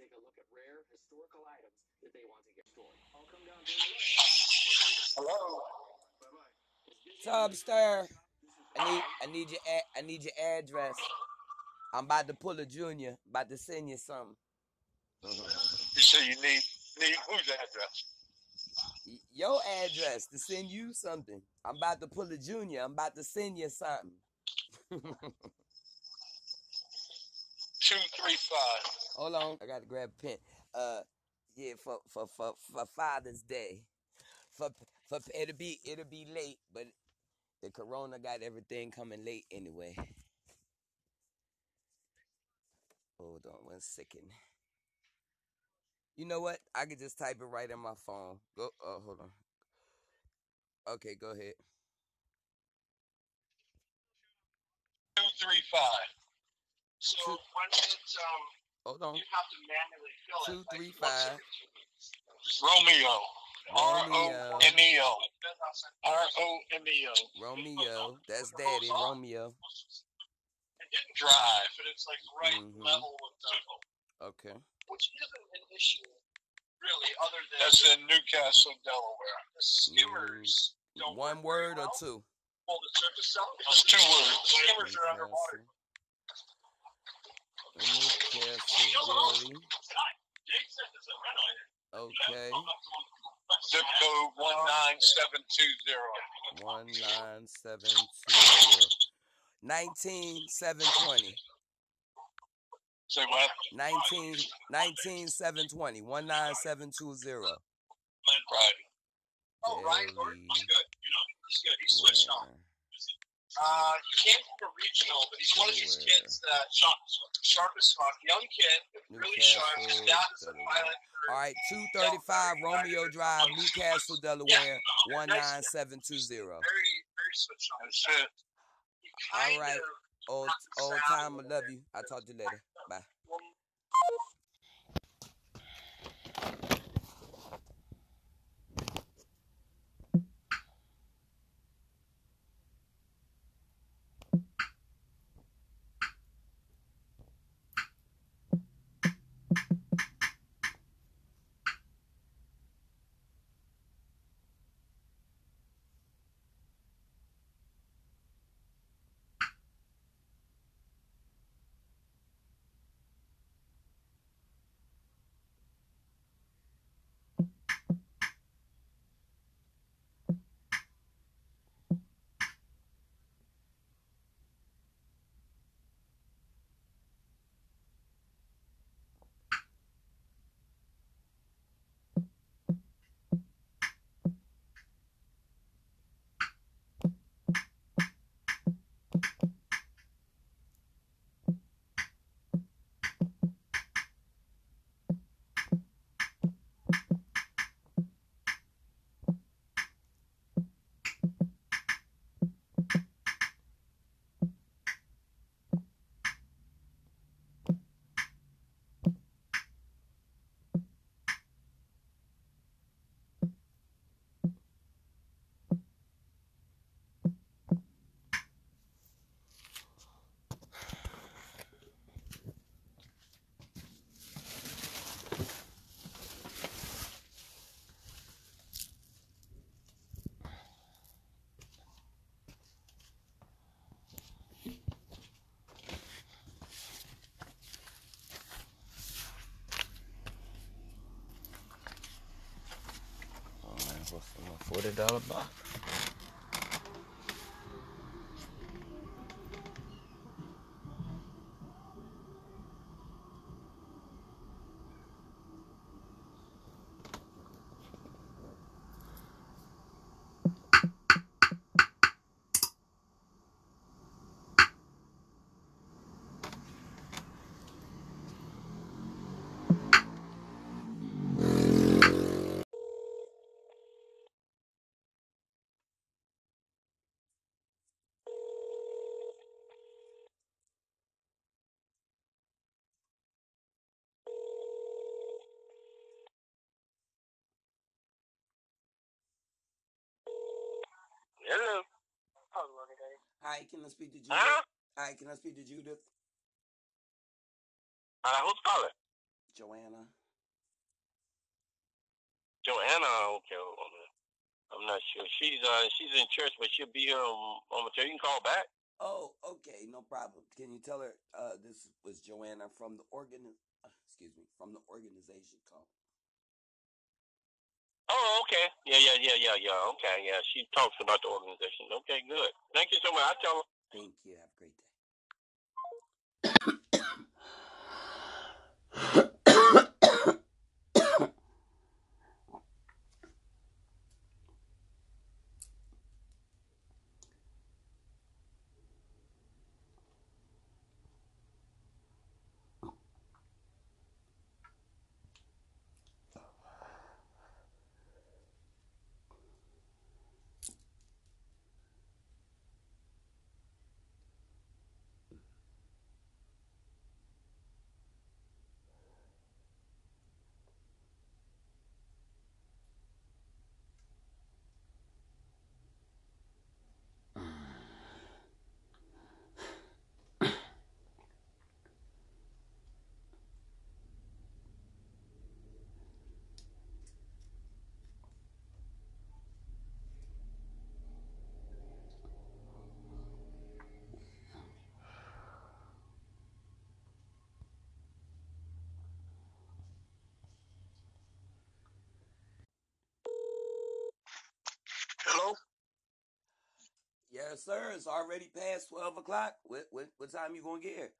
take a look at rare historical items that they want to get stored. I'll come down to Hello. Tub stir. I need I need your a- I need your address. I'm about to pull a junior. About to send you something. You say you need need whose address? Your address to send you something. I'm about to pull a junior. I'm about to send you something. Two three five. Hold on. I gotta grab a pen. Uh yeah, for for for, for Father's Day. For for it'll be it'll be late, but the corona got everything coming late anyway. Hold on one second. You know what? I could just type it right in my phone. Go oh hold on. Okay, go ahead. Two three five. So Two- when it, um, Hold on. you have to manually fill Two, it. like, three, once five. every two weeks. Romeo. R Romeo. O M E O. Then I'll send- R O M E O. Romeo. That's daddy, Romeo. It didn't drive, but it's like right Mhm. level with the, Okay. which isn't an issue really, other than That's in Newcastle, Delaware. the skimmers don't One word very or well. two? Well, the surface cell. It's two words. The skimmers are underwater. Newcastle. You Newcastle know, Jelly. Jake said there's a rental Okay. Zip code one nine seven two zero. One nine seven two zero. Nineteen seven twenty. Say what? Nineteen nineteen seven twenty. One nine seven two zero. Right. Oh, Ryan Gordon, he's good. You know, he's good. He's switched on. Uh, he came from a regional, but he's one of these kids that sharp, sharp as fuck, young kid, really sharp. His dad is a pilot. All right, two thirty five Romeo Drive, Newcastle, Delaware, one nine seven two zero. Very, very switched on. That's it. He kind All right. Old old time, I love you. I'll talk to you later. Bye. My forty dollar box? Hello. Hi, can I speak to Judith? Huh? Hi, can I speak to Judith? Uh, who's calling? Joanna. Joanna, okay, hold on a minute. I'm not sure. She's uh she's in church, but she'll be here um, momentarily. You can call back. Oh, okay, no problem. Can you tell her uh, this was Joanna from the organ? Excuse me, from the organization call. Yeah, yeah, yeah, yeah, yeah. Okay, yeah. She talks about the organization. Okay, good. Thank you so much. I tell her. Thank you. Have a great day. Hello? Yes, sir. It's already past twelve o'clock. What what what time you gonna get here?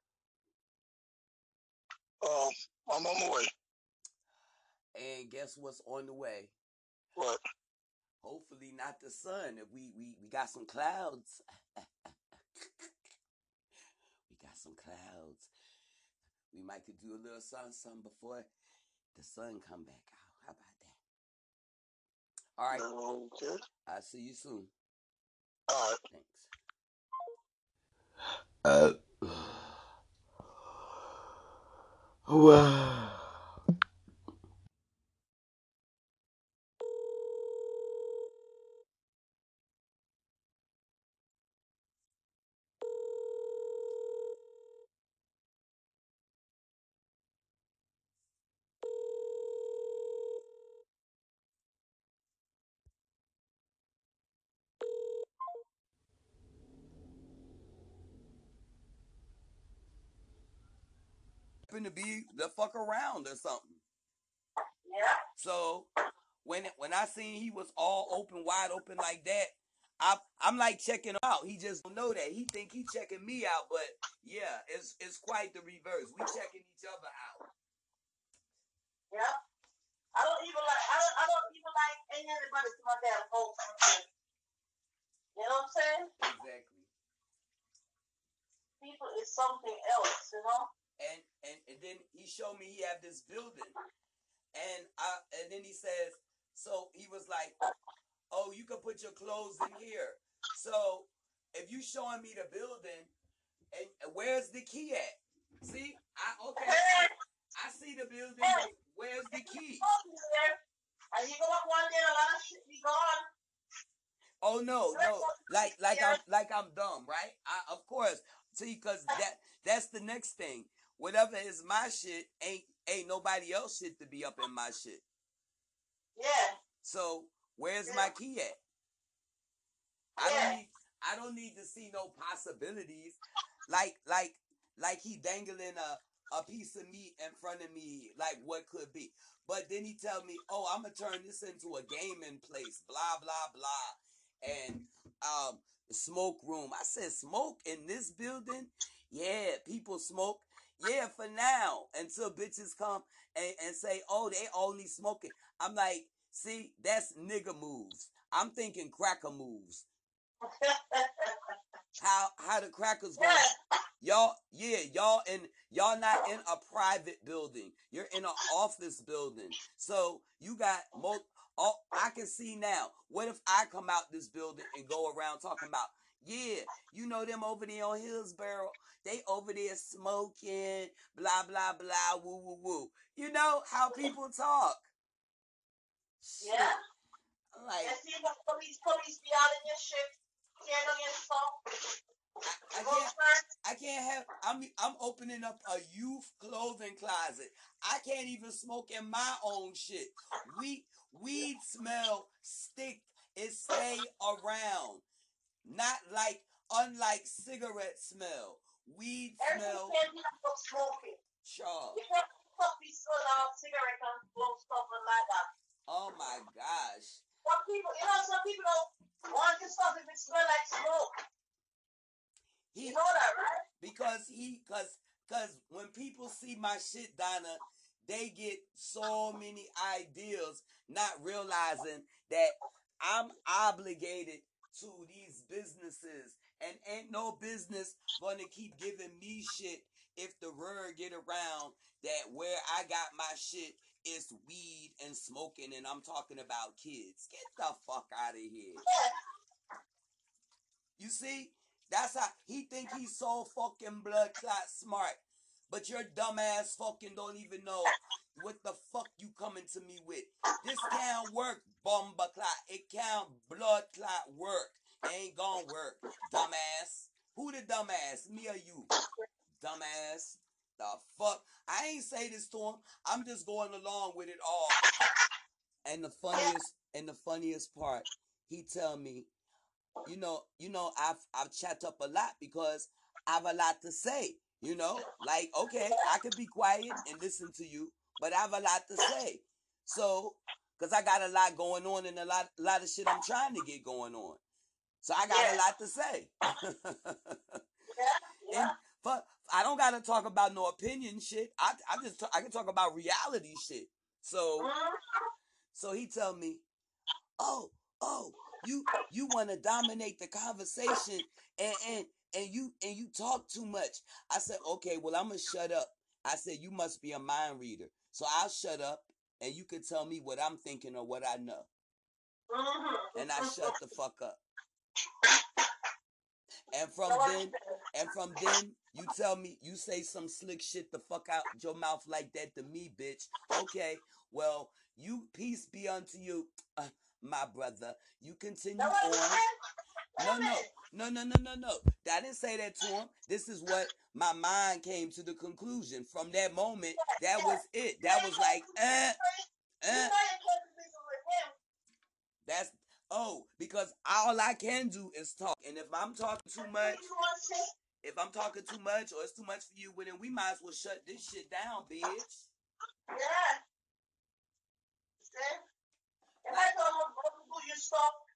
Um, I'm on my way. And guess what's on the way? What? Hopefully not the sun. If we we we got some clouds. we got some clouds. We might could do a little sun sun before the sun come back out. How about that? All right. Okay. I'll see you soon. All right. Thanks. Uh. Wow. To be the fuck around or something. Yeah. So when when I seen he was all open, wide open like that, I I'm like checking out. He just don't know that. He think he checking me out, but yeah, it's it's quite the reverse. We checking each other out. Yeah. I don't even like I don't I don't even like ain't anybody to my damn phone. You know what I'm saying? Exactly. People is something else, you know? And and and then he showed me he had this building, and I and then he says, so he was like, oh, you can put your clothes in here. So if you showing me the building, and where's the key at? See, I okay, I, I see the building. Where's the key? And you go up one day a lot of shit be gone. Oh no, no, like like I'm like I'm dumb, right? I, of course, see, cause that that's the next thing. Whatever is my shit ain't ain't nobody else shit to be up in my shit. Yeah. So where's my key at? I Yeah. don't need I don't need to see no possibilities. Like like like he dangling a a piece of meat in front of me, like what could be. But then he tell me, "Oh, I'm gonna turn this into a gaming place." Blah blah blah, and um, smoke room. I said, "Smoke in this building? Yeah, people smoke. Yeah, for now until bitches come and, and say, "Oh, they only smoking." I'm like, "See, that's nigga moves. I'm thinking cracker moves. How how the crackers going? Y'all, yeah, y'all in y'all not in a private building. You're in an office building. So you got mo all I can see now. What if I come out this building and go around talking about, yeah, you know them over there on Hillsboro. they over there smoking, blah blah blah, woo woo woo. You know how people talk. Yeah. I'm like, And see the police police be out in your shit, handle your stuff. I can't. I can't have I'm I'm opening up a youth clothing closet. I can't even smoke in my own shit. Weed weed smell stick it stay around. Not like unlike cigarette smell. Weed smell can't be for smoking. Charles. You can't fuck these so loud cigarette and blow stuff like that. Oh my gosh. Some people, you know, some people don't want to stuff if it smell like smoke. He You know that, right? because he cause cause when people see my shit, Donna, they get so many ideas, not realizing that I'm obligated to these businesses and ain't no business gonna keep giving me shit if the word get around that where I got my shit is weed and smoking and I'm talking about kids. Get the fuck out of here. You see? That's how he think he's so fucking blood clot smart. But your dumbass fucking don't even know what the fuck you coming to me with. This can't work, bomba clot. It can't blood clot work. It ain't gonna work, dumbass. Who the dumbass? Me or you? Dumbass. The fuck? I ain't say this to him. I'm just going along with it all. And the funniest and the funniest part, he tell me, you know, you know, I've I've chat up a lot because I've a lot to say. You know, like okay, I could be quiet and listen to you, but I have a lot to say. So, cause I got a lot going on and a lot, lot of shit I'm trying to get going on. So I got a lot to say. Yeah. Yeah. and but I don't gotta talk about no opinion shit. I I just I can talk about reality shit. So Mhm. so he tell me, "Oh, oh, you you want to dominate the conversation and and and you and you talk too much." I said, "Okay, well I'm gonna shut up." I said, "You must be a mind reader, so I'll shut up and you can tell me what I'm thinking or what I know." Mhm. And I shut the fuck up. And from then, and from then, you tell me you say some slick shit the fuck out your mouth like that to me, bitch. Okay, well, you peace be unto you, uh, my brother. You continue That what you on. No, no, no, no, no, no, no. I didn't say that to him. This is what my mind came to the conclusion. From that moment, that was it. That was like, You know uh, you can't be busy with him. That's oh, because all I can do is talk. And if I'm talking too much, You want to say? if I'm talking too much or it's too much for you, well then we might as well shut this shit down, bitch. Yeah. If I told him how to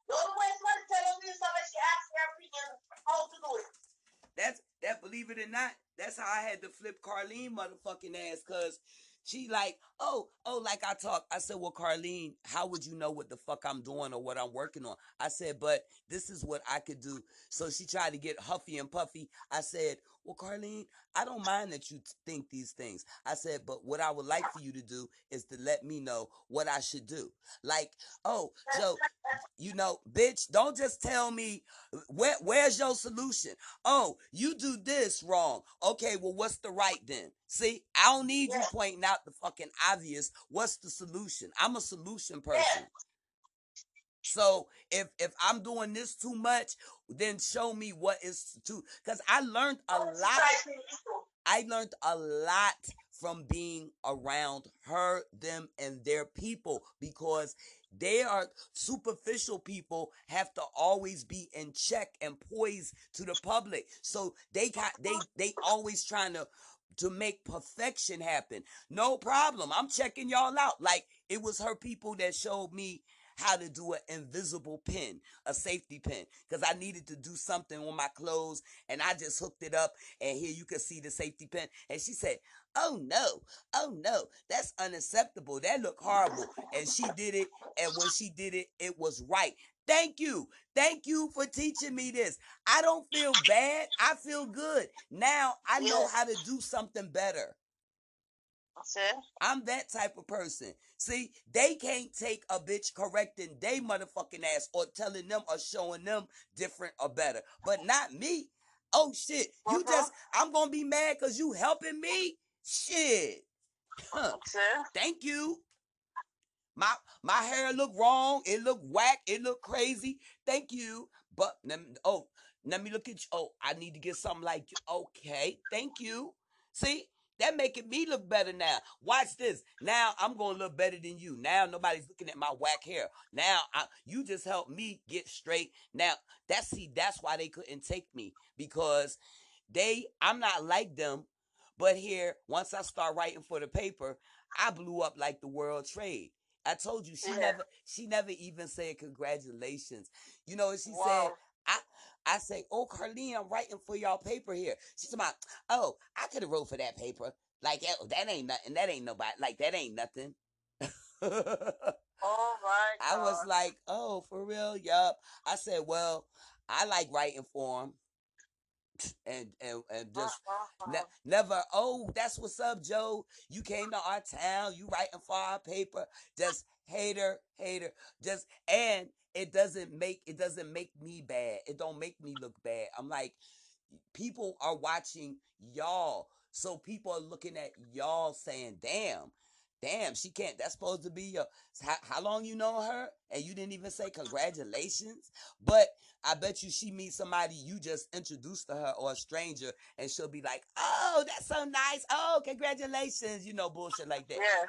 That's that believe it or not, that's how I had to flip Carlene motherfucking ass cause she like, oh, oh, like I talk. I said, well, Carlene, how would you know what the fuck I'm doing or what I'm working on? I said, but this is what I could do. So she tried to get huffy and puffy. I said, well, Carlene, I don't mind that you t- think these things. I said, but what I would like for you to do is to let me know what I should do. Like, oh, Joe, you know, bitch, don't just tell me uh, where where's your solution. Oh, you do this wrong. Okay, well, what's the right then? See, I don't need you pointing out the fucking obvious. What's the solution? I'm a solution person. So if if I'm doing this too much, then show me what is to because I learned a lot. To do. I learned a lot from being around her, them, and their people because they are superficial people have to always be in check and poised to the public. So they got they they always trying to to make perfection happen. No problem. I'm checking y'all out. Like it was her people that showed me how to do an invisible pin, a safety pin, because I needed to do something on my clothes and I just hooked it up and here you can see the safety pin. And she said, Oh no, oh no, that's unacceptable. That looked horrible. And she did it, and when she did it, it was right. Thank you. Thank you for teaching me this. I don't feel bad. I feel good. Now I know how to do something better. I'm that type of person. See, they can't take a bitch correcting they motherfucking ass or telling them or showing them different or better. But not me. Oh shit. You Uh-huh. just I'm gonna be mad because you helping me? Shit. Huh. Thank you. My my hair look wrong. It look whack. It look crazy. Thank you. But oh, Let me look at you. Oh, I need to get something like you. Okay, thank you. See, that making me look better now. Watch this. Now I'm gonna look better than you. Now nobody's looking at my whack hair. Now I, you just helped me get straight. Now that's see, that's why they couldn't take me because they, I'm not like them. But here, once I start writing for the paper, I blew up like the World Trade. I told you she Yeah. never, she never even said congratulations. You know she said? I I say, oh Carlene, I'm writing for y'all paper here. She's about, oh, I could have wrote for that paper. Like that, ain't nothing. That ain't nobody. Like that ain't nothing. Oh my I was like, oh, for real? Yup. I said, well, I like writing for him. And, and, and uh, just uh, ne- uh. never, oh, that's what's up, Joe. You came to our town. You writing for our paper. Just hater, hater. Just, and it doesn't make, it doesn't make me bad. It don't make me look bad. I'm like, people are watching y'all. So people are looking at y'all saying, damn, damn, she can't, that's supposed to be your, how, how long you know her? And you didn't even say congratulations? But I bet you she meets somebody you just introduced to her or a stranger and she'll be like, oh, that's so nice. Oh, congratulations. You know, bullshit like that. Yeah.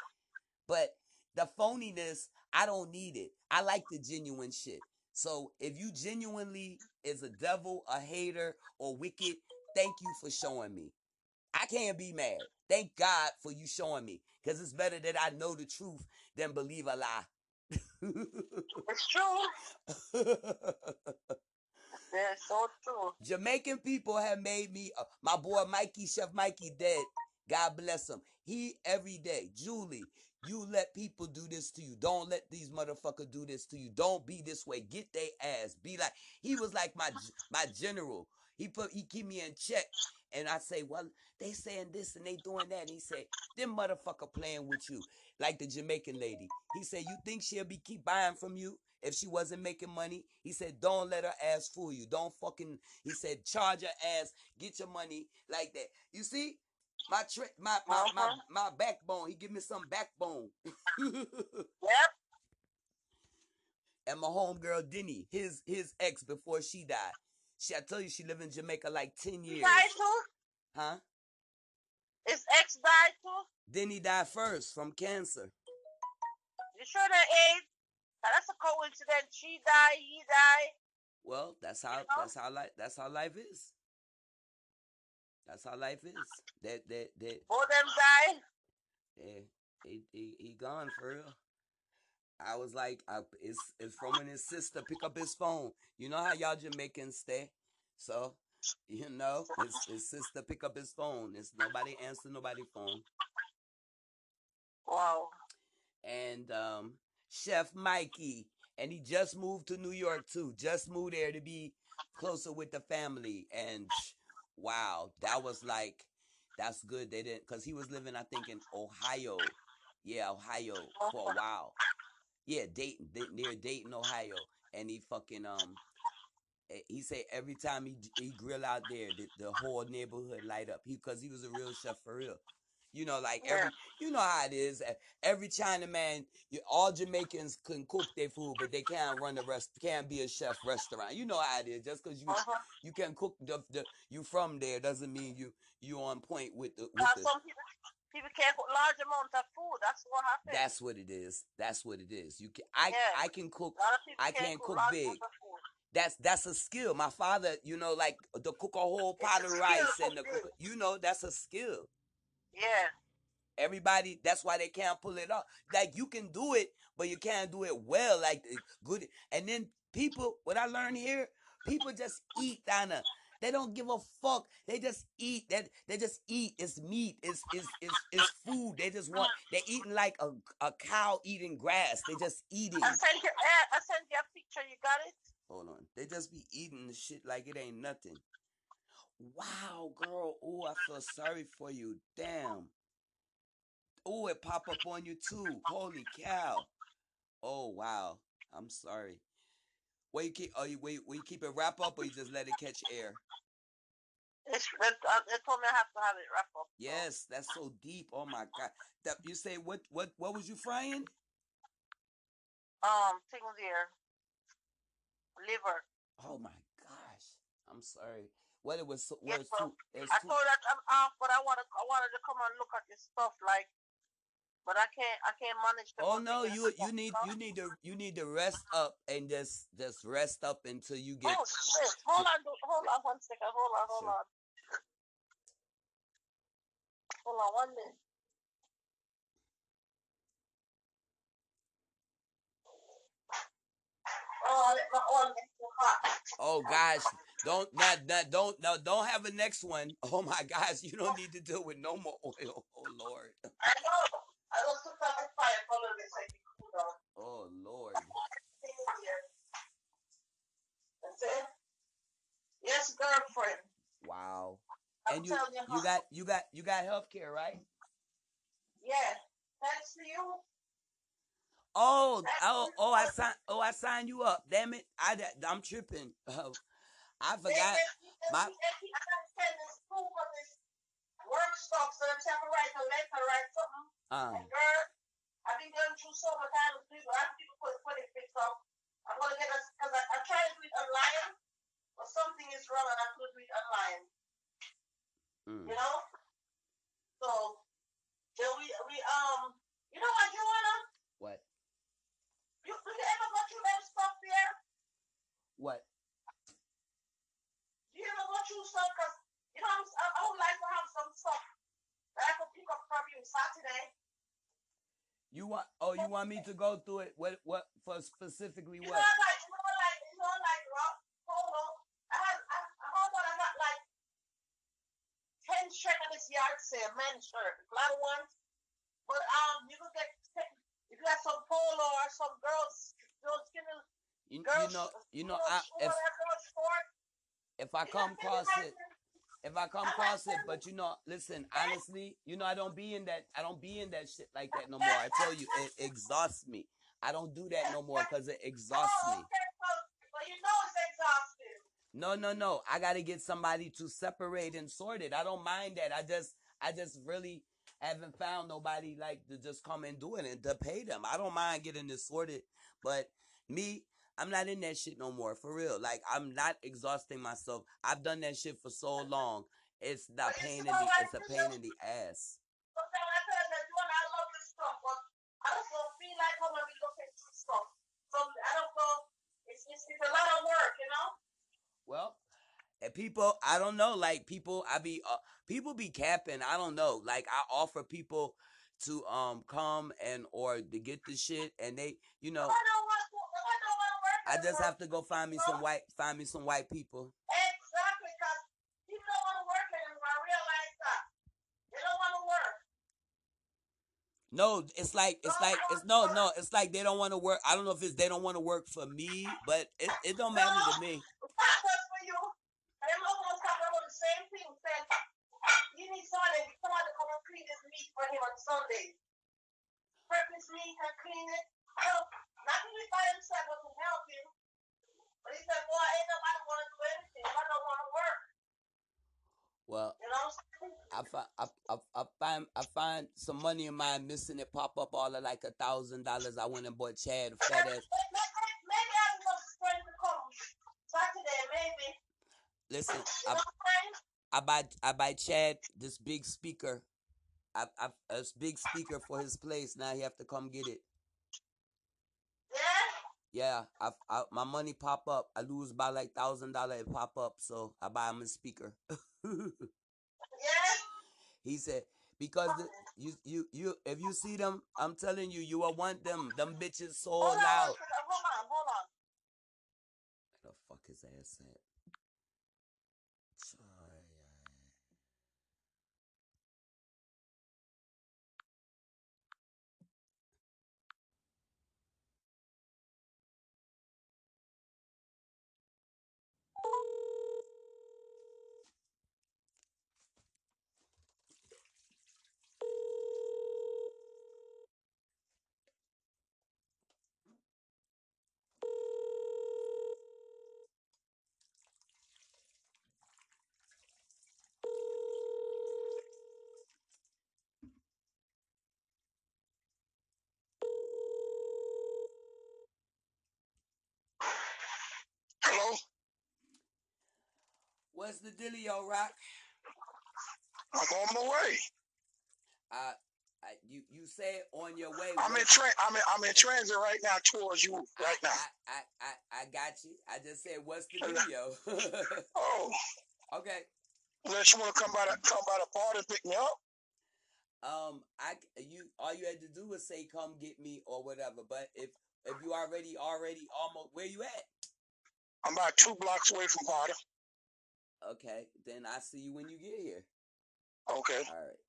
But the phoniness, I don't need it. I like the genuine shit. So if you genuinely is a devil, a hater, or wicked, thank you for showing me. I can't be mad. Thank God for you showing me. Because it's better that I know the truth than believe a lie. It's true. That's so true. Jamaican people have made me uh, my boy Mikey Chef Mikey dead. God bless him. He every day, Julie, you let people do this to you. Don't let these motherfuckers do this to you. Don't be this way. Get they ass. Be like he was like my my general. He put he keep me in check. And I say, well, they saying this and they doing that. And he said, them motherfucker playing with you. Like the Jamaican lady. He said, you think she'll be keep buying from you if she wasn't making money? He said, don't let her ass fool you. Don't fucking, he said, charge her ass, get your money like that. You see? My trick, my, my, my, Uh-huh. my backbone. He give me some backbone. Yep. and my homegirl Denny, his his ex before she died. She I tell you she lived in Jamaica like 10 He years. died too? Huh? His ex died too? Denny died first from cancer. You sure that ain't? Now, That's a coincidence. She died, he died. Well, that's how You know? that's how life that's how life is. That's how life is. That that that of them died. yeah, he, he he gone for real. I was like, I, it's it's from when his sister pick up his phone. You know how y'all Jamaicans stay, so you know his his sister pick up his phone. It's nobody answer nobody phone. Wow. and um, Chef Mikey, and he just moved to New York too. Just moved there to be closer with the family, and wow, that was like, that's good. They didn't, cause he was living, I think, in Ohio. Yeah, Ohio for a while. Yeah, Dayton, near Dayton, Ohio, and he fucking um. eh, He said every time he he grill out there, the, the whole neighborhood light up. He because he was a real chef for real. You know, like every Yeah. you know how it is. Every Chinaman, you, all Jamaicans can cook their food, but they can't run a rest, can't be a chef restaurant. You know how it is. Just because you Uh-huh. you can cook the, the you from there doesn't mean you you on point with the with the. people, people can't cook large amount of food. That's what happened. That's what it is. That's what it is. You can I Yeah. I can cook. a lot of people I can't cook cook big. amount of food. That's that's a skill. My father, you know, like to cook a whole pot of rice and the you know that's a skill. Yeah. Everybody, that's why they can't pull it off. Like you can do it, but you can't do it well. Like eh, good. And then people, what I learned here, people just eat, Donna. They don't give a fuck. They just eat. That they, just eat. It's meat. It's it's it's it's food. They just want. They eating like a a cow eating grass. They just eating. I sent you. eh, I sent you a picture. You got it? Hold on. They just be eating the shit like it ain't nothing. Wow, girl. Oh, I feel sorry for you. Damn. Oh, it pop up on you too. Holy cow. Oh wow. I'm sorry. Where you keep? Oh, you wait. Will you keep it wrap up, or you just let it catch air? It's, it, uh, they told me I have to have it wrap up. Yes, that's so deep. Oh my god. That you say what? What? What was you frying? Um, thing there. Liver. Oh my gosh. I'm sorry. Well, it was so- Yes, too. It's I too. told her I'm um, off, but I wanted I wanted to come and look at your stuff, like, but I can't I can't manage to. Oh no, you you need you need to you need to rest up and just just rest up until you get. Oh, shit. Hold on, hold on one second. Hold on, hold Sure. on. Hold on one minute. Oh, my arm get too hot. Oh gosh, don't not not don't no don't have a next one. Oh my gosh, you don't need to deal with no more oil. Oh Lord. I know. I was put on the fire for a little bit so can cool down. Oh Lord. That's it. Yes, girlfriend. Wow. I'm And you you, you got you got you got health care, right? Yeah. Thanks to you. Oh, oh, oh! I signed. Oh, I signed you up. Damn it! I, I'm tripping. Uh, I forgot. my- My. I gotta this proof of this work so I'm trying to write a letter, write something. Um, And girl, I've been going through so much time with people. I have people put, put it fixed up. I'm gonna get us because I, I tried to do it online, but something is wrong and I couldn't do it online. mm. You know? So, yeah, we we um, you know what, Joanna? What? You do you ever go through that stuff there? What? You ever go through stuff? Cause you know I'm, I, I would like to have some stuff that I could pick up from you Saturday. You want? Oh, you want me to go through it? What? What for specifically? You What? know, like you know, like you know, like rock polo. I had I, I hold on, I got like ten shirt at this yard sale, men's shirt, a lot of ones. But um, you could get if you got some polo or some girls, those skinny You, you know. You know. girls, I, if girls sport. If I come across it, if I come across it, but you know, listen, honestly, you know, I don't be in that. I don't be in that shit like that no more. I tell you, it exhausts me. I don't do that no more because it exhausts me. but you know it's exhausting. No, no, no. I gotta get somebody to separate and sort it. I don't mind that. I just, I just really haven't found nobody like to just come and do it and to pay them. I don't mind getting this sorted, but me, I'm not in that shit no more. For real. Like I'm not exhausting myself. I've done that shit for so long. It's the But pain in the, it's a pain in the ass. Sometimes I tell them, Joanna, I love this stuff, but I just don't feel like how when we look into stuff. So I don't know. It's, it's, it's a lot of work, you know? Well, and people, I don't know. Like people, I be uh, people be capping. I don't know. Like I offer people to um come and or to get the shit, and they, you know, I don't want to, if I don't want to work, I just have to go find me some white, find me some white people. Exactly, because people don't want to work anymore. I realize that. They don't want to work. No, it's like it's like it's no, no. It's like they don't want to work. I don't know if it's they don't want to work for me, but it, it don't matter to me. Not just for you. And other ones talking about the same thing. Said, you need somebody, somebody to come and clean this meat for him on Sunday. His meat and clean it. Help. Not do it by himself, but to help him. But he said, boy, ain't nobody want to do anything. I don't want to work. Well, You know what I'm saying? I find I, I, I find I find some money of mine missing. It pop up all of like a thousand dollars. I went and bought Chad a maybe. Listen, I, know what I'm saying? I buy I buy Chad this big speaker. I, I a big speaker for his place. Now he have to come get it. Yeah? I, I my money pop up. I lose by like thousand dollar. It pop up, so I buy him a speaker. Yeah? he said because the, you you you if you see them, I'm telling you, you will want them. Them bitches so Hold loud. hold on, hold on. Where the fuck his ass at? Sorry. Hello? What's the dealio, Rock? I'm on my way. Uh, I, you you said on your way. I'm in tra- I'm in, I'm in transit right now towards you right now. I, I, I, I got you. I just said, what's the dealio? Oh, okay. unless you want to come by the come by the bar to pick me up. Um, I you all you had to do was say come get me or whatever. But if if you already already almost where you at? I'm about two blocks away from Potter. Okay, then I see you when you get here. Okay. All right.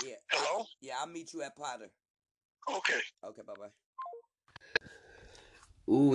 Yeah, Hello. yeah. I'll meet you at Potter. Okay. Okay, bye bye. Ooh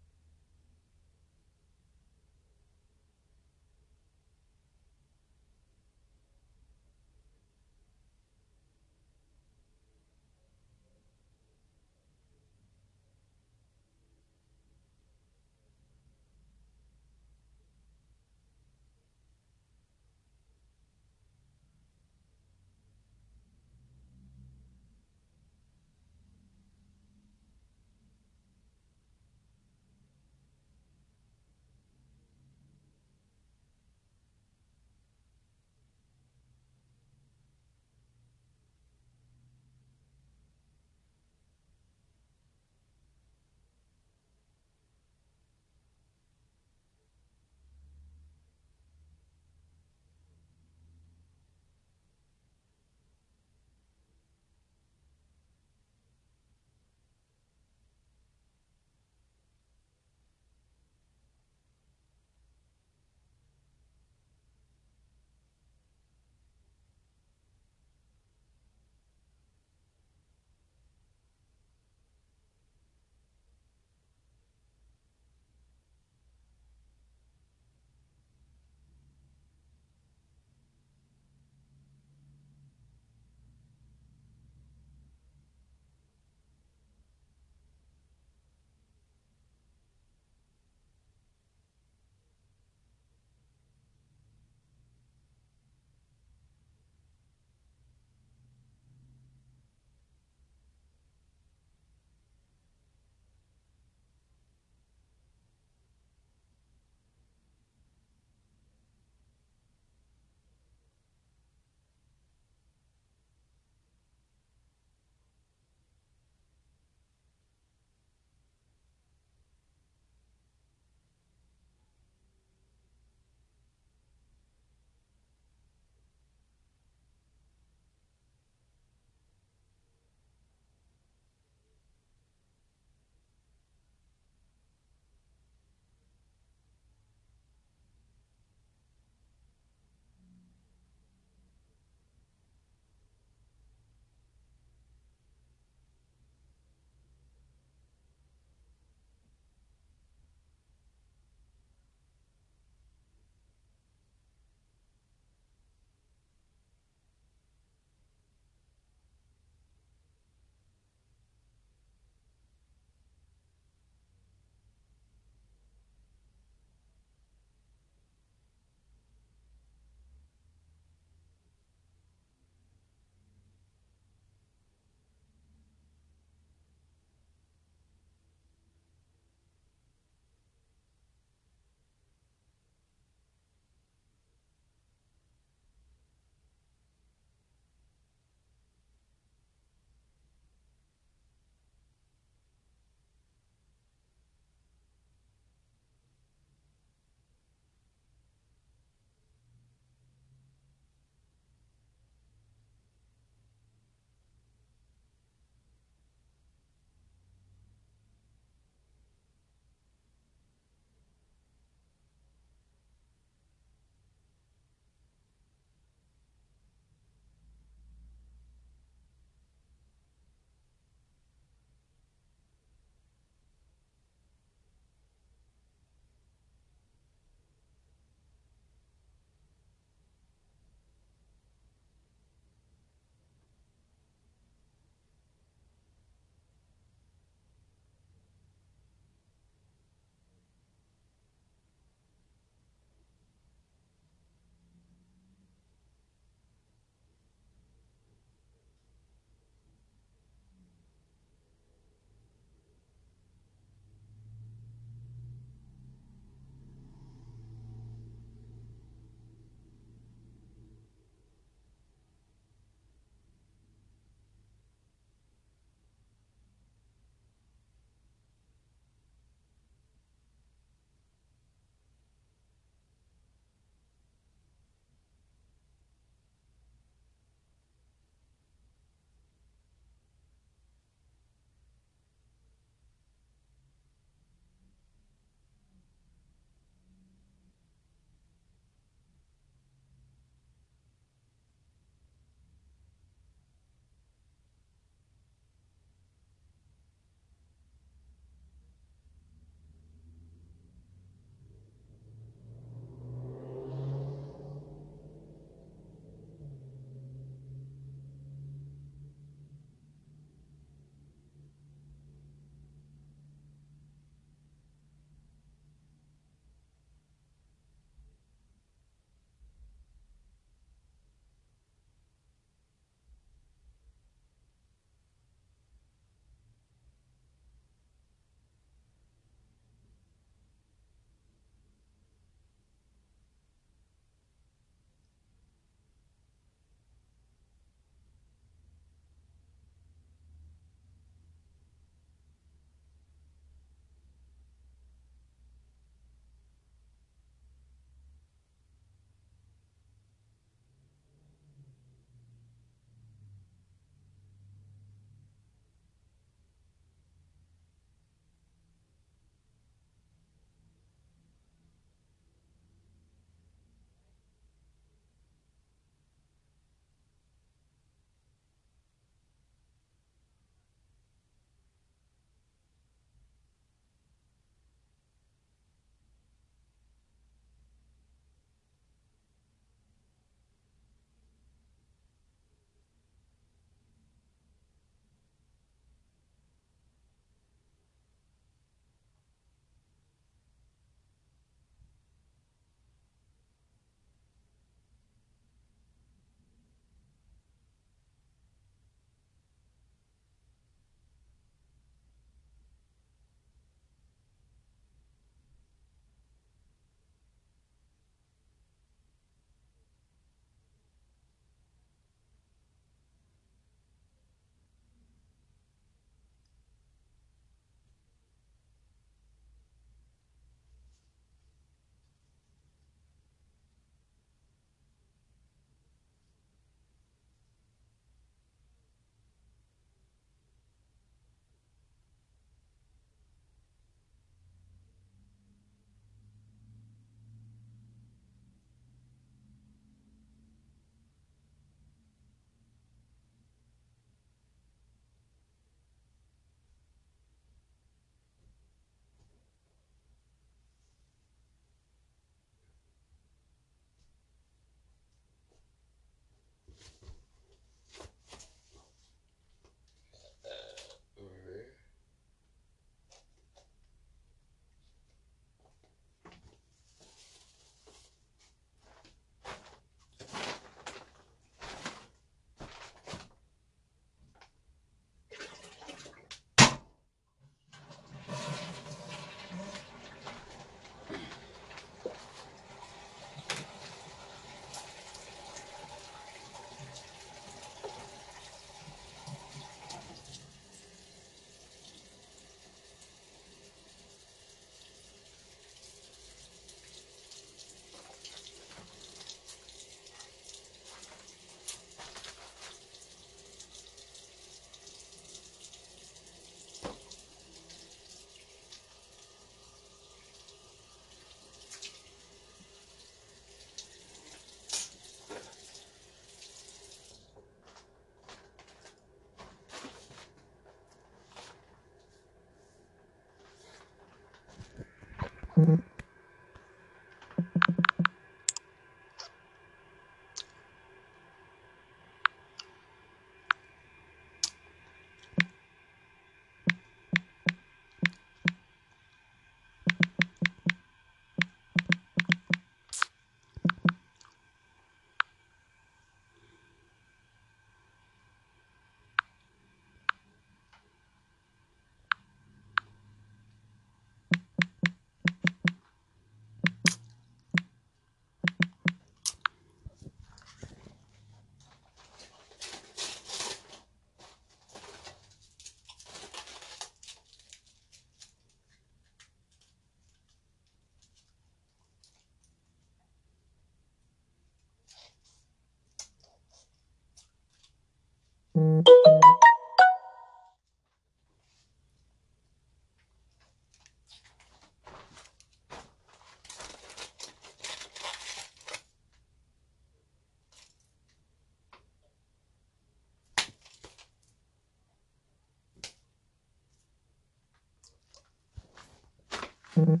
Ooh.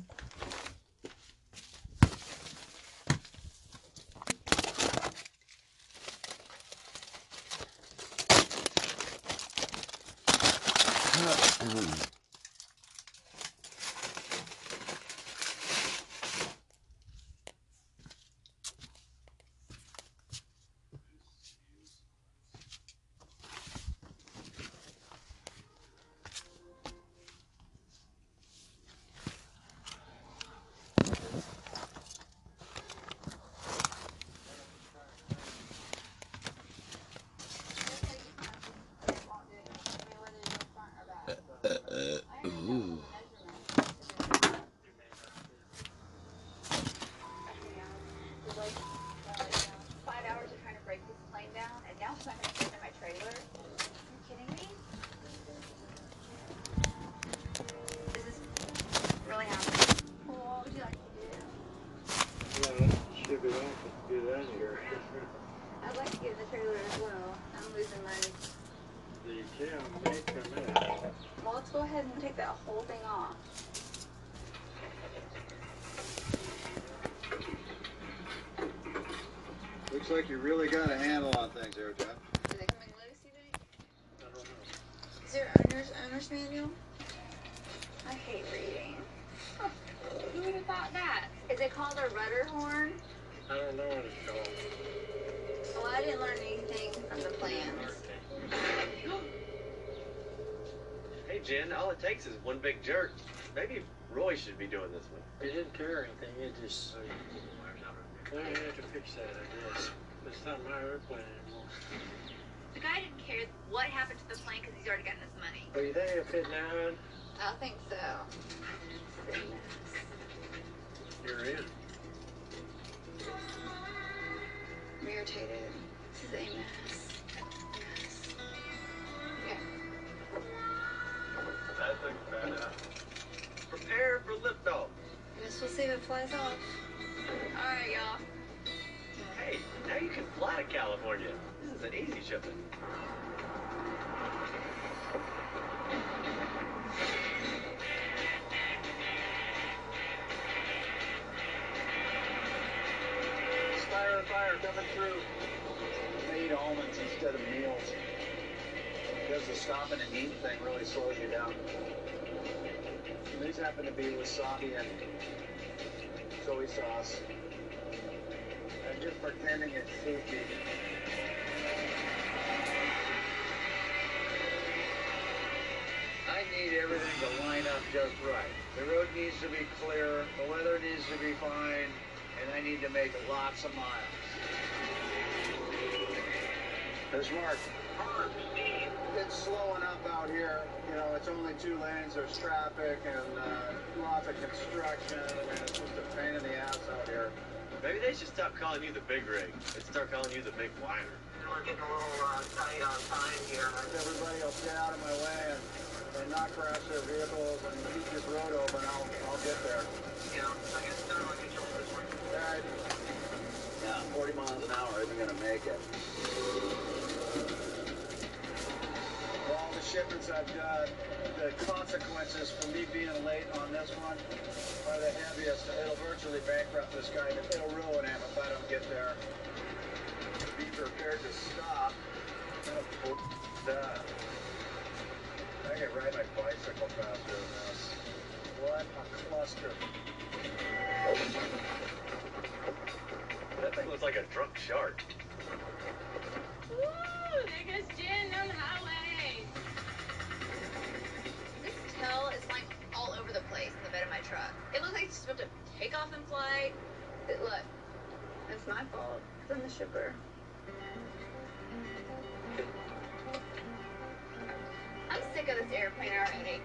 Five hours of trying to break this plane down, and now it's not going to fit in my trailer. Are you kidding me? Is this really happening? Well, what would you like to do? Ship it off and get out of here. I'd like to get in the trailer as well. I'm losing money. The tail may come out. Well, let's go ahead and take that whole thing off. Looks like you really got a handle on things there, Jeff. Is it coming loose, you think? I don't know. Is there owner's owner's manual? I hate reading. Who would have thought that? Is it called a rudder horn? I don't know what it's called. Well, I didn't learn anything from the plans. Hey, Jen, all it takes is one big jerk. Maybe Roy should be doing this one. It didn't tear anything, it just. They had to fix that, I guess. It's not my airplane anymore. The guy didn't care what happened to the plane because he's already gotten his money. But you think it'll fit now, hon? I think so. You're in. I'm irritated. This is a mess. Mess. Yeah. That looks badass. Prepare for liftoff. Guess we'll see if it flies off. Alright, y'all. Fly to California. This is an easy shipment. Fire, fire, coming through. They eat almonds instead of meals. Because the stopping and eating thing really slows you down. And these happen to be wasabi and soy sauce. Just pretending it's. I need everything to line up just right. The road needs to be clear, the weather needs to be fine, and I need to make lots of miles. There's Mark. It's slowing up out here. You know, it's only two lanes. There's traffic and uh, lots of construction, and it's just a pain in the ass. Maybe they should stop calling you the big rig and start calling you the big whiner. We're getting a little uh, tight on time here. Everybody will stay out of my way and, and not crash their vehicles and keep this road open. I'll, I'll get there. Yeah, I guess I'll get you over this one. All right. Yeah, 40 miles an hour isn't going to make it. Shipments I've got, the consequences for me being late on this one are the heaviest. It'll virtually bankrupt this guy. It'll ruin him if I don't get there. Be prepared to stop. Duh. I can ride my bicycle faster than this. What a cluster. That thing looks like a drunk shark. Woo! There goes Jen on the highway. This tail is like all over the place in the bed of my truck. It looks like it's supposed to take off and fly. It, look, it's my fault. 'cause I'm the shipper. I'm sick of this airplane already.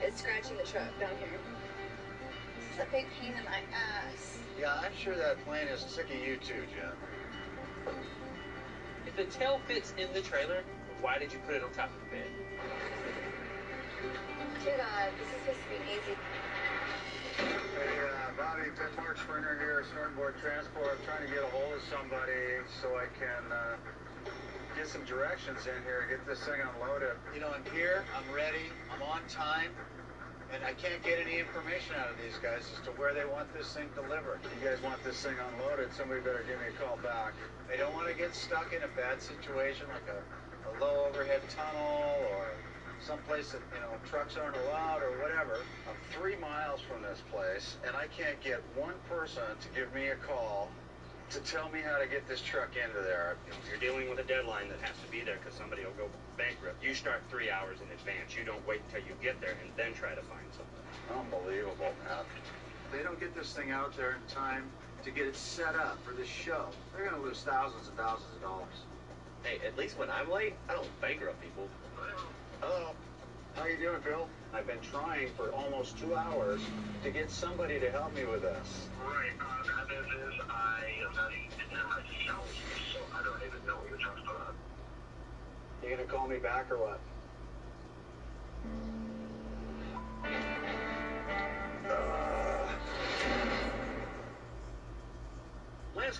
It's scratching the truck down here. This is a big pain in my ass. Yeah, I'm sure that plane is sick of you too, Jen. If the tail fits in the trailer, why did you put it on top of the bed? Dear God, this is supposed to be easy. Hey, uh, Bobby, Pittsburgh Sprinter here, Snowboard Transport. I'm trying to get a hold of somebody so I can uh, get some directions in here and get this thing unloaded. You know, I'm here, I'm ready, I'm on time, and I can't get any information out of these guys as to where they want this thing delivered. If you guys want this thing unloaded, somebody better give me a call back. They don't want to get stuck in a bad situation like a, a low overhead tunnel or someplace that, you know, trucks aren't allowed or whatever. I'm three miles from this place, and I can't get one person to give me a call to tell me how to get this truck into there. You're dealing with a deadline that has to be there because somebody will go bankrupt. You start three hours in advance. You don't wait until you get there and then try to find something. Unbelievable, man. They don't get this thing out there in time to get it set up for this show. They're going to lose thousands and thousands of dollars. Hey, at least when I'm late, I don't bankrupt people. Hello. How you doing, Phil? I've been trying for almost two hours to get somebody to help me with this. Right, uh, that is, is I am not even in myself, so I don't even know what you're talking about. You gonna call me back or what?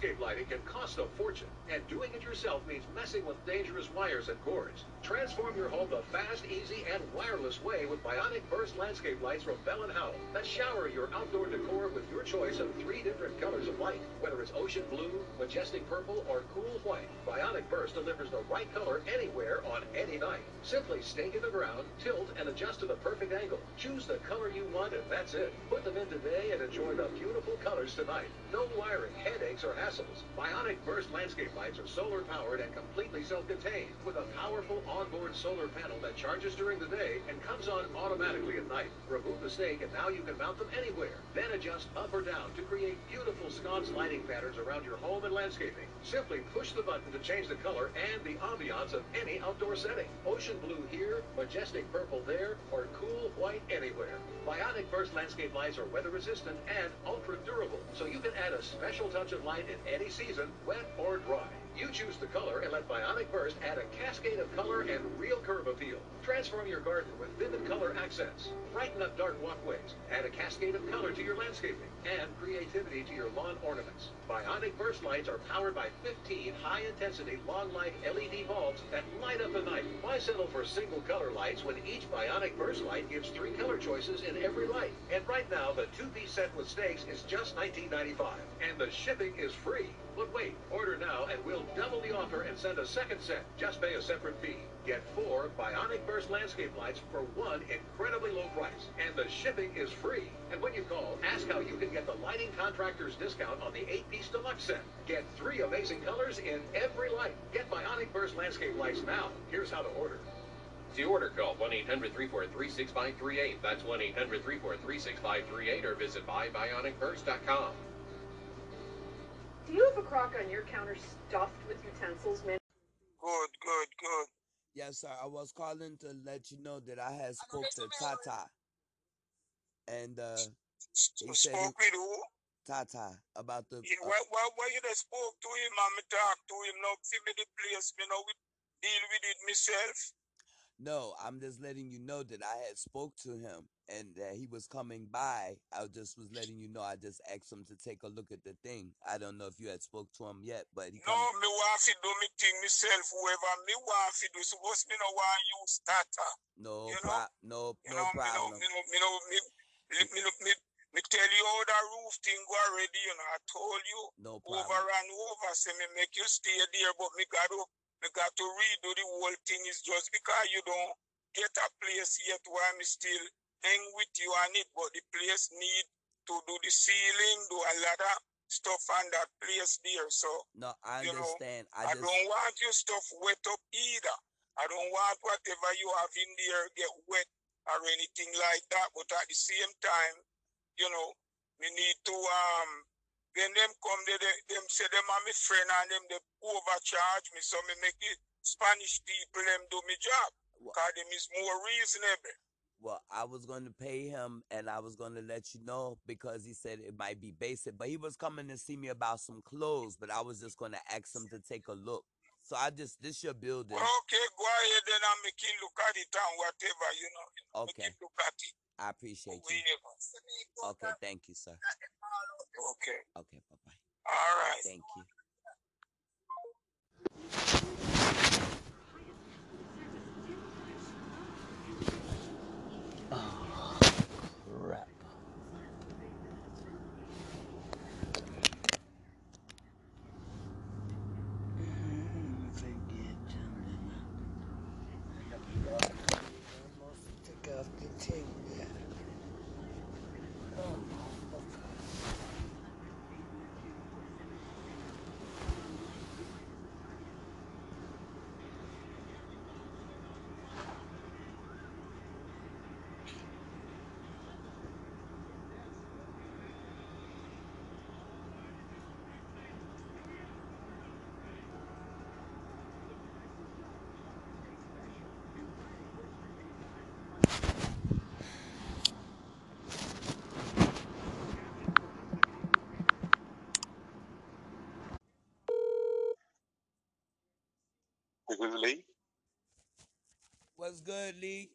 Landscape lighting can cost a fortune, and doing it yourself means messing with dangerous wires and cords. Transform your home the fast, easy, and wireless way with Bionic Burst landscape lights from Bell & Howell that shower your outdoor decor with your choice of three different colors of light. Whether it's ocean blue, majestic purple, or cool white, Bionic Burst delivers the right color anywhere on any night. Simply stake in the ground, tilt, and adjust to the perfect angle. Choose the color you want, and that's it. Put them in today and enjoy the beautiful colors tonight. No wiring, headaches, or hassles. Bionic Burst landscape lights are solar powered and completely self-contained with a powerful onboard solar panel that charges during the day and comes on automatically at night. Remove the stake and now you can mount them anywhere. Then adjust up or down to create beautiful sconce lighting patterns around your home and landscaping. Simply push the button to change the color and the ambiance of any outdoor setting. Ocean blue here, majestic purple there, or cool white anywhere. Bionic Burst landscape lights are weather resistant and ultra durable, so you can add a special touch of light in any season, wet or dry. You choose the color and let Bionic Burst add a cascade of color and real curb appeal. Transform your garden with vivid color accents. Brighten up dark walkways. Add a cascade of color to your landscaping and creativity to your lawn ornaments. Bionic Burst lights are powered by 15 high-intensity, long-life LED bulbs that light up the night. Why settle for single color lights when each Bionic Burst light gives three color choices in every light? And right now, the two-piece set with stakes is just $19.95, and the shipping is free. But wait, order now and we'll double the offer and send a second set. Just pay a separate fee. Get four Bionic Burst landscape lights for one incredibly low price. And the shipping is free. And when you call, ask how you can get the lighting contractor's discount on the 8-piece deluxe set. Get three amazing colors in every light. Get Bionic Burst landscape lights now. Here's how to order. To order, call 1-800-343-6538. That's 1-800-343-6538 or visit buybionicburst.com. Do you have a crock on your counter stuffed with utensils, man? Good, good, good. Yes, sir. I was calling to let you know that I had spoke to Tata, and uh, he said Spoke with who? Tata about the. Yeah, uh, why, why, why you done spoke to him and me talk to him now? Give me the place, me know we deal with it myself. No, I'm just letting you know that I had spoke to him and that he was coming by. I just was letting you know. I just asked him to take a look at the thing. I don't know if you had spoke to him yet, but he No, come. me to do me thing myself, whoever me to do. Suppose me no want use Tata. No, you pro- no, You no know, know, problem. me know, me know, me, me, me, know- me, me tell you how that roof thing go already, you know, I told you. No problem. over and over, say me make you stay there, but me got to, me got to redo the whole thing. Is just because you don't get a place yet why me still hang with you on it, but the place need to do the ceiling, do a lot of stuff on that place there. So No, I you know, understand. I, I just don't want your stuff wet up either. I don't want whatever you have in there get wet or anything like that. But at the same time, you know, we need to um when them come they, they them say them are my friend and them they overcharge me so me make the Spanish people them do me job. Cause them is more reasonable. Well, I was going to pay him and I was going to let you know because he said it might be basic, but he was coming to see me about some clothes, but I was just going to ask him to take a look. So I just, this your building. Okay, go ahead and I'm making look at it and whatever, you know. Okay. Look at it. I appreciate you. Okay, thank you, sir. Okay. Okay, bye bye. All right. Thank you. Oh, crap. This is Lee. What's good, Lee?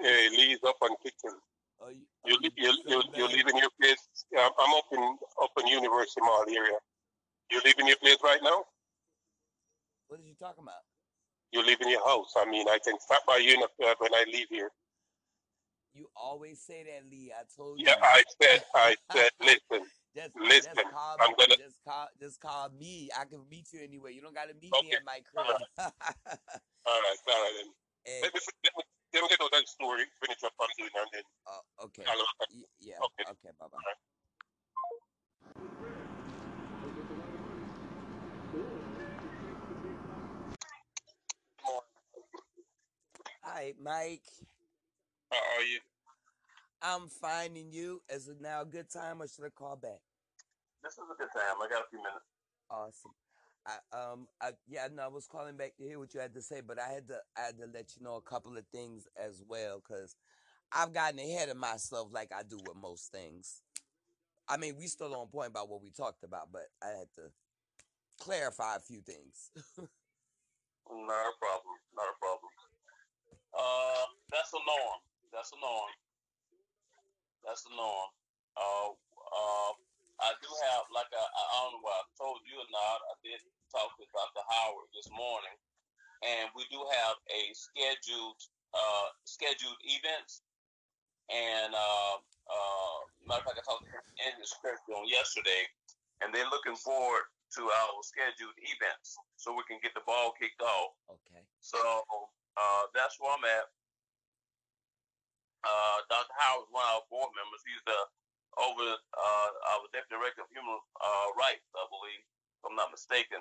Yeah, Lee's up on kitchen. Are you, You you you you you're leaving your place. Yeah, I'm up in up in University Mall area. You're leaving your place right now. what are you talking about? You're leaving your house. I mean, I can stop by you uh, when I leave here. You always say that, Lee. I told you. Yeah. I said I said listen, Just, listen. just call I'm me. gonna. Just call. Just call me. I can meet you anywhere. You don't got to meet me Okay. at my crib. All right, all right, all right. Then. And- Let me let me let me get out that story. Finish up on doing and then. Oh, okay. Y- Yeah. Okay. Okay. Bye bye. Hi, Mike. How are you? I'm finding you. Is it now a good time, or should I call back? This is a good time. I got a few minutes. Awesome. I um I yeah no I was calling back to hear what you had to say, but I had to I had to let you know a couple of things as well because I've gotten ahead of myself like I do with most things. I mean, we still on point about what we talked about, but I had to clarify a few things. Not a problem. Not a problem. Uh, that's a norm. That's a norm. That's the norm. Uh, uh, I do have, like I, I don't know what I told you or not. I did talk to Dr. Howard this morning, and we do have a scheduled uh, scheduled events. And uh, uh, matter of fact, I talked to him in his on yesterday, and they're looking forward to our scheduled events so we can get the ball kicked off. Okay. So uh, that's where I'm at. Uh, Dr. Howard is one of our board members. He's the over uh, our deputy director of human uh, rights, I believe, if I'm not mistaken.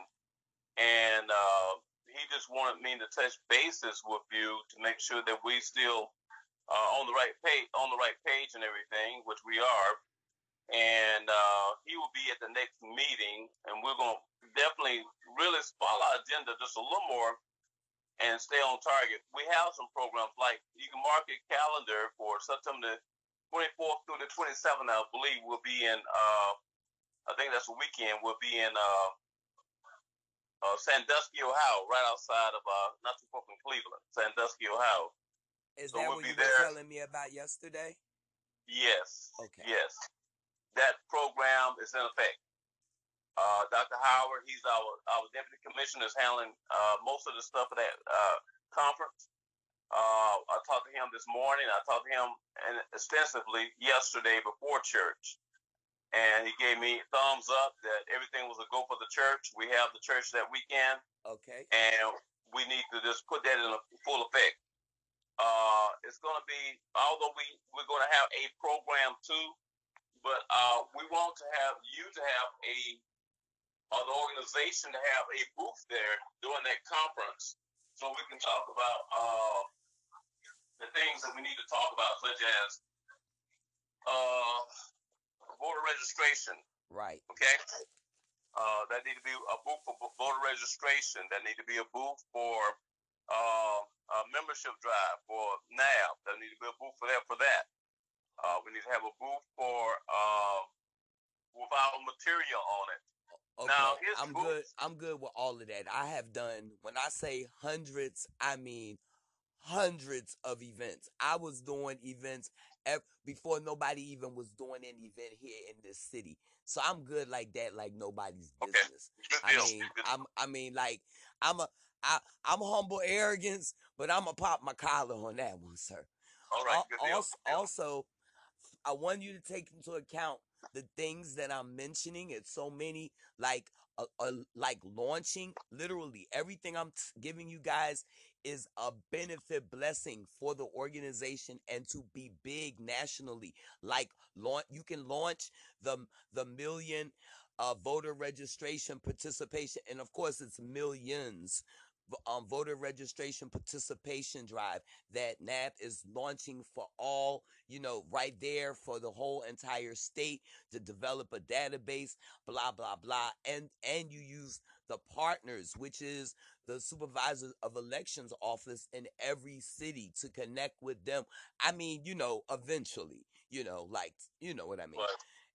And uh, he just wanted me to touch bases with you to make sure that we still uh, on the right page, on the right page, and everything, which we are. And uh, he will be at the next meeting, and we're going to definitely really follow our agenda just a little more and stay on target. We have some programs like you can mark your calendar for September the 24th through the 27th. I believe we'll be in. Uh, I think that's a weekend. We'll be in uh, uh, Sandusky, Ohio, right outside of uh, not too far from Cleveland, Sandusky, Ohio. Is So that we'll what you were there. telling me about yesterday? Yes. Okay. Yes. That program is in effect. Uh, Dr. Howard, he's our, our deputy commissioner, is handling uh, most of the stuff of that uh, conference. Uh, I talked to him this morning. I talked to him extensively yesterday before church. And he gave me thumbs up that everything was a go for the church. We have the church that weekend, Okay. and we need to just put that in a full effect. Uh, it's going to be, although we, we're going to have a program too, but uh, we want to have you to have a, or the organization to have a booth there during that conference so we can talk about uh, the things that we need to talk about, such as uh, voter registration. Right. Okay. Uh, that need to be a booth for voter registration. That need to be a booth for uh, a membership drive for NAB. There need to be a booth for that. For that, uh, we need to have a booth for uh, with our material on it. Okay, I'm good. I'm good with all of that. I have done. When I say hundreds, I mean hundreds of events. I was doing events ev- before nobody even was doing an event here in this city. So I'm good like that, like nobody's business. I mean, I'm. I mean, like I'm a. I, I'm humble arrogance, but I'm gonna pop my collar on that one, sir. All right. Al- Good deal. Also, also, I want you to take into account the things that I'm mentioning. It's so many, like, uh, uh, like launching. Literally, everything I'm t- giving you guys is a benefit blessing for the organization and to be big nationally. Like, launch. You can launch the the million uh, voter registration participation, and of course, it's millions um, voter registration participation drive that NAP is launching for all, you know, right there for the whole entire state to develop a database, blah, blah, blah. And, and you use the partners, which is the supervisor of elections office in every city to connect with them. I mean, you know, eventually, you know, like, you know what I mean?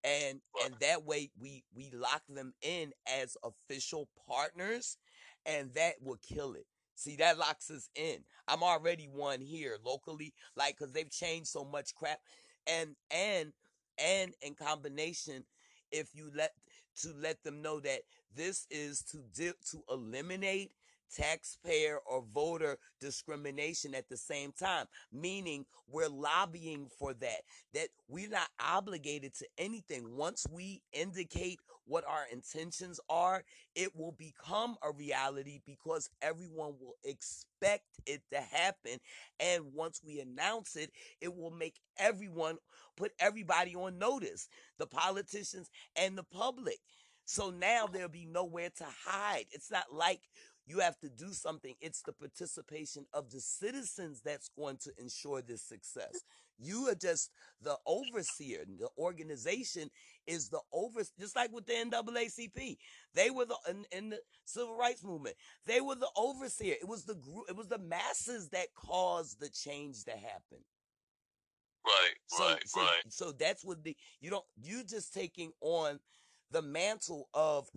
and and that way we we lock them in as official partners and that will kill it See, that locks us in. I'm already one here locally, like, cause they've changed so much crap. And, and, and in combination, if you let, to let them know that this is to di- to eliminate taxpayer or voter discrimination at the same time meaning we're lobbying for that that we're not obligated to anything. Once we indicate what our intentions are it will become a reality because everyone will expect it to happen. And once we announce it it will make everyone put everybody on notice the politicians and the public. So now there'll be nowhere to hide. It's not like you have to do something. It's the participation of the citizens that's going to ensure this success. You are just the overseer. The organization is the over, just like with the NAACP. They were the, in, in the civil rights movement, they were the overseer. It was the group, it was the masses that caused the change to happen. Right, So, right, so, right. so that's what the, you don't, you just taking on the mantle of,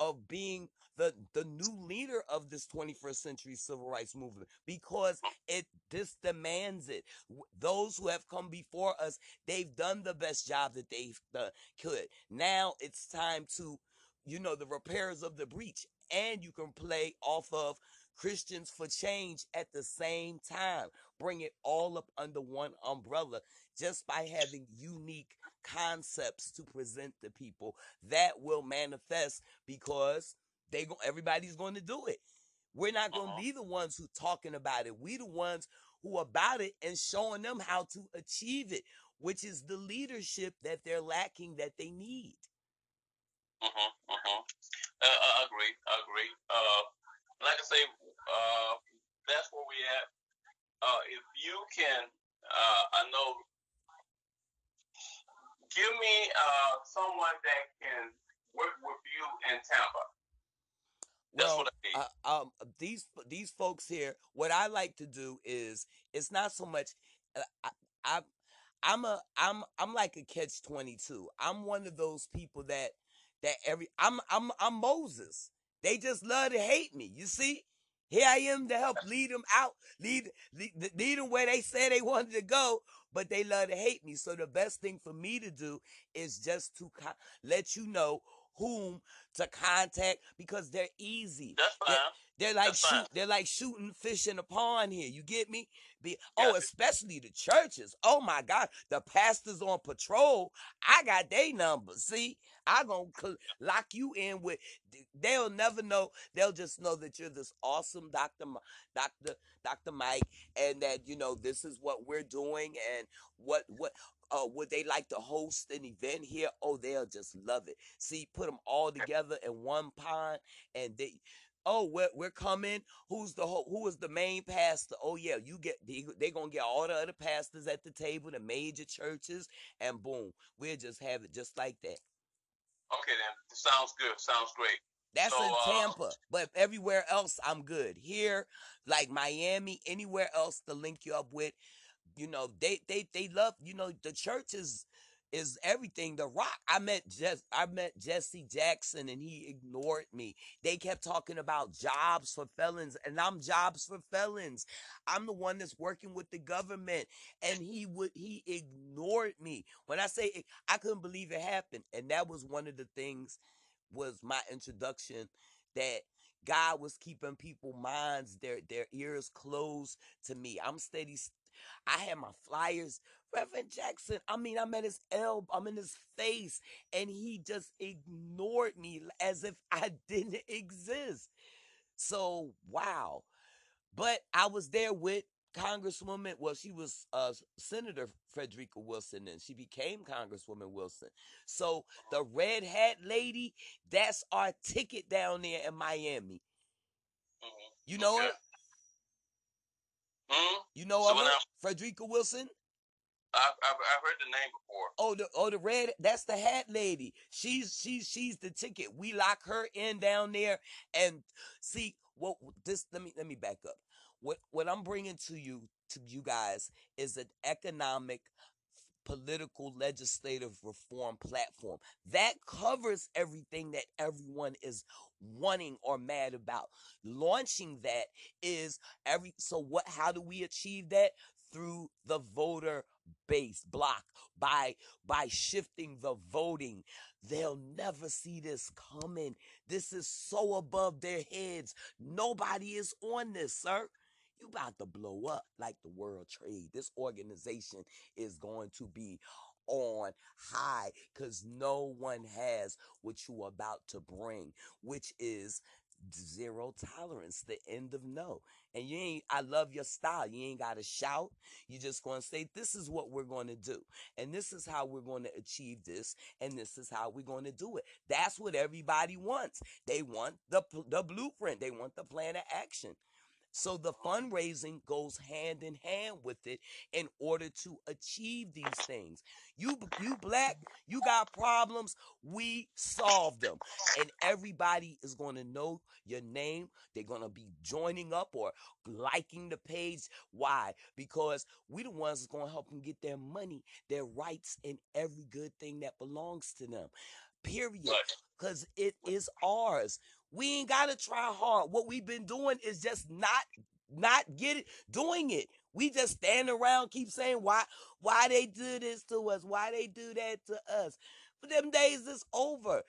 of being the, the new leader of this 21st century civil rights movement because it, this demands it. Those who have come before us, they've done the best job that they could. Now it's time to, you know, the repairs of the breach and you can play off of Christians for change at the same time. Bring it all up under one umbrella just by having unique concepts to present to people that will manifest because they go, everybody's going to do it. We're not going to be the ones who talking about it. We the ones who about it and showing them how to achieve it, which is the leadership that they're lacking that they need. Mm-hmm, mm-hmm. Uh, I agree. I agree. Uh, like I say, uh, that's where we at. Uh, if you can, uh, I know, give me uh, someone that can work with you in Tampa. That's well, what I need. uh, um, these these folks here, what I like to do is it's not so much. uh, I, I I'm a I'm I'm like a catch twenty two. I'm one of those people that that every I'm I'm I'm Moses. They just love to hate me. You see, here I am to help lead them out, lead lead, lead them where they said they wanted to go, but they love to hate me. So the best thing for me to do is just to co- let you know whom to contact because they're easy. That's They're, they're like That's fine. shoot. They're like shooting fish in a pond here. You get me? Be oh, especially the churches. Oh my God, the pastors on patrol. I got their numbers. See, I gonna cl- lock you in with. They'll never know. They'll just know that you're this awesome Doctor, Doctor, Doctor Mike, and that you know this is what we're doing and what what. Uh, would they like to host an event here? Oh, they'll just love it. See, put them all together in one pond, and they, oh, we're, we're coming. Who's the ho- who is the main pastor? Oh yeah, you get they they gonna get all the other pastors at the table, the major churches, and boom, we'll just have it just like that. Okay, then. Sounds good. Sounds great. That's So, in uh, Tampa, but everywhere else I'm good. Here, like Miami, anywhere else to link you up with, you know, they they they love. You know, the church is is everything. The Rock. I met Jess. I met Jesse Jackson, and he ignored me. They kept talking about jobs for felons, and I'm jobs for felons. I'm the one that's working with the government, and he would he ignored me. When I say I couldn't believe it happened, and that was one of the things was my introduction that God was keeping people minds their their ears closed to me. I'm steady. I had my flyers. Reverend Jackson. I mean, I'm at his elbow. I'm in his face, and he just ignored me as if I didn't exist. So wow. But I was there with Congresswoman. Well, she was uh, Senator Frederica Wilson, and she became Congresswoman Wilson. So the red hat lady, that's our ticket down there in Miami. You know Okay. her? Hmm? You know So of her? Frederica Wilson? I've, I've, I've heard the name before. Oh, the oh the red that's the hat lady. She's she's she's the ticket. We lock her in down there and see what this. Let me let me back up. What what I'm bringing to you to you guys is an economic political legislative reform platform. That covers everything that everyone is wanting or mad about. Launching that is every so what how do we achieve that? Through the voter base block. By by shifting the voting. They'll never see this coming. This is so above their heads. Nobody is on this sir. You about to blow up like the world trade. This organization is going to be on high because no one has what you are about to bring which is zero tolerance the end of no. And you ain't i love your style you ain't gotta shout you just gonna say this is what we're gonna do and this is how we're gonna achieve this and this is how we're gonna do it. That's what everybody wants. They want the the blueprint they want the plan of action so the fundraising goes hand in hand with it in order to achieve these things. You you black, you got problems, we solve them. And everybody is going to know your name. They're going to be joining up or liking the page. Why? Because we the ones that's going to help them get their money, their rights and every good thing that belongs to them. Period. Cuz it is ours. We ain't gotta try hard. What we've been doing is just not not get it doing it. We just stand around, keep saying why why they do this to us, why they do that to us. But them days is over.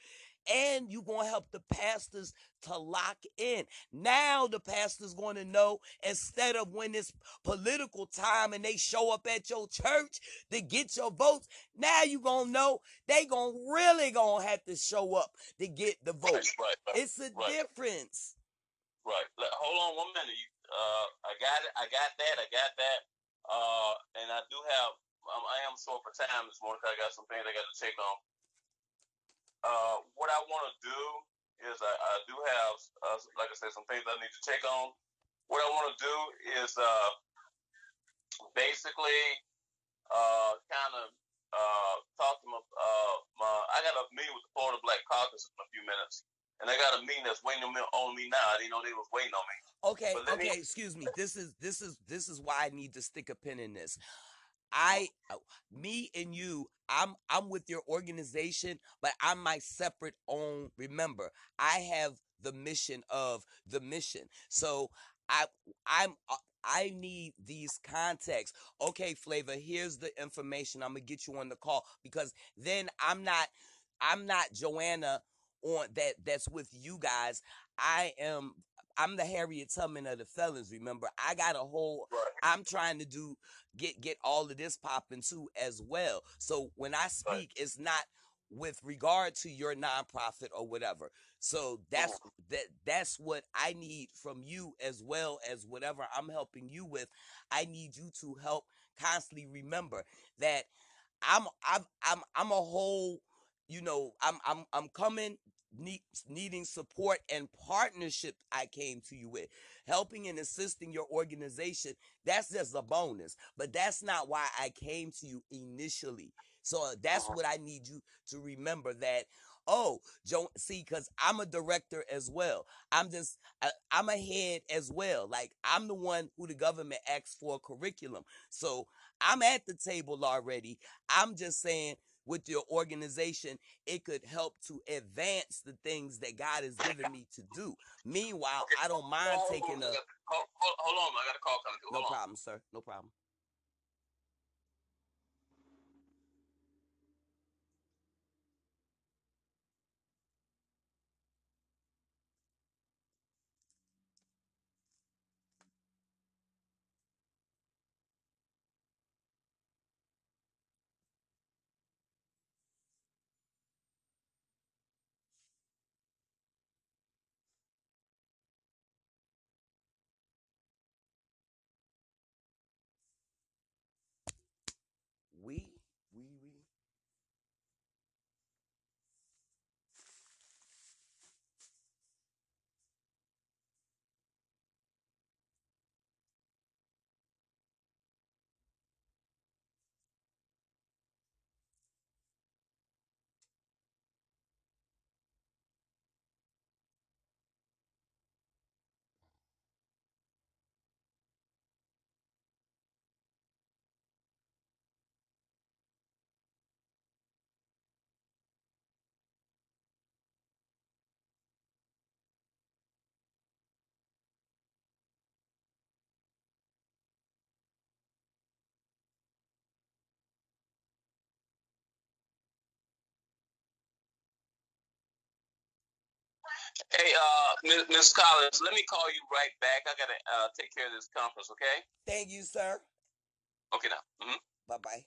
And you're gonna help the pastors to lock in. Now the pastor's gonna know instead of when it's political time and they show up at your church to get your votes, now you're gonna know they gonna really gonna have to show up to get the vote. Right, right, It's a difference. Right. Hold on one minute. Uh, I got it. I got that. I got that. Uh, and I do have. Um, I am short for time this morning I got some things I got to check on. Uh, what I want to do is I, I do have, uh, like I said, some things I need to check on. What I want to do is uh, basically uh, kind of uh, talk to my, uh, my. I got a meeting with the Florida Black Caucus in a few minutes, and I got a meeting that's waiting on me, on me now. I didn't know they was waiting on me. Okay, let me- okay, excuse me. This is this is this is why I need to stick a pin in this. I uh, me and you, I'm I'm with your organization, but I'm my separate own. Remember, I have the mission of the mission. So I I'm uh, I need these contexts. Okay, Flavor, here's the information. I'm gonna get you on the call because then I'm not I'm not Joanna on that that's with you guys. I am I'm the Harriet Tubman of the felons. Remember, I got a whole. I'm trying to do get get all of this popping too as well. So when I speak, it's not with regard to your nonprofit or whatever. So that's mm-hmm. that that's what I need from you as well as whatever I'm helping you with. I need you to help constantly remember that I'm I'm I'm I'm a whole you know I'm I'm I'm coming need, needing support and partnership I came to you with. Helping and assisting your organization that's just a bonus but that's not why I came to you initially. So uh, that's what I need you to remember that oh Joe see cuz I'm a director as well. I'm just I, I'm a head as well. Like I'm the one who the government asks for curriculum. So I'm at the table already. I'm just saying with your organization, it could help to advance the things that God has given me to do. Meanwhile, I don't mind Hold taking a hold, hold, hold on, I got a call coming no problem, sir. No problem. Hey, uh, Miss- Collins, let me call you right back. I gotta uh, take care of this conference, okay? Thank you, sir. Okay, now. hmm Bye bye.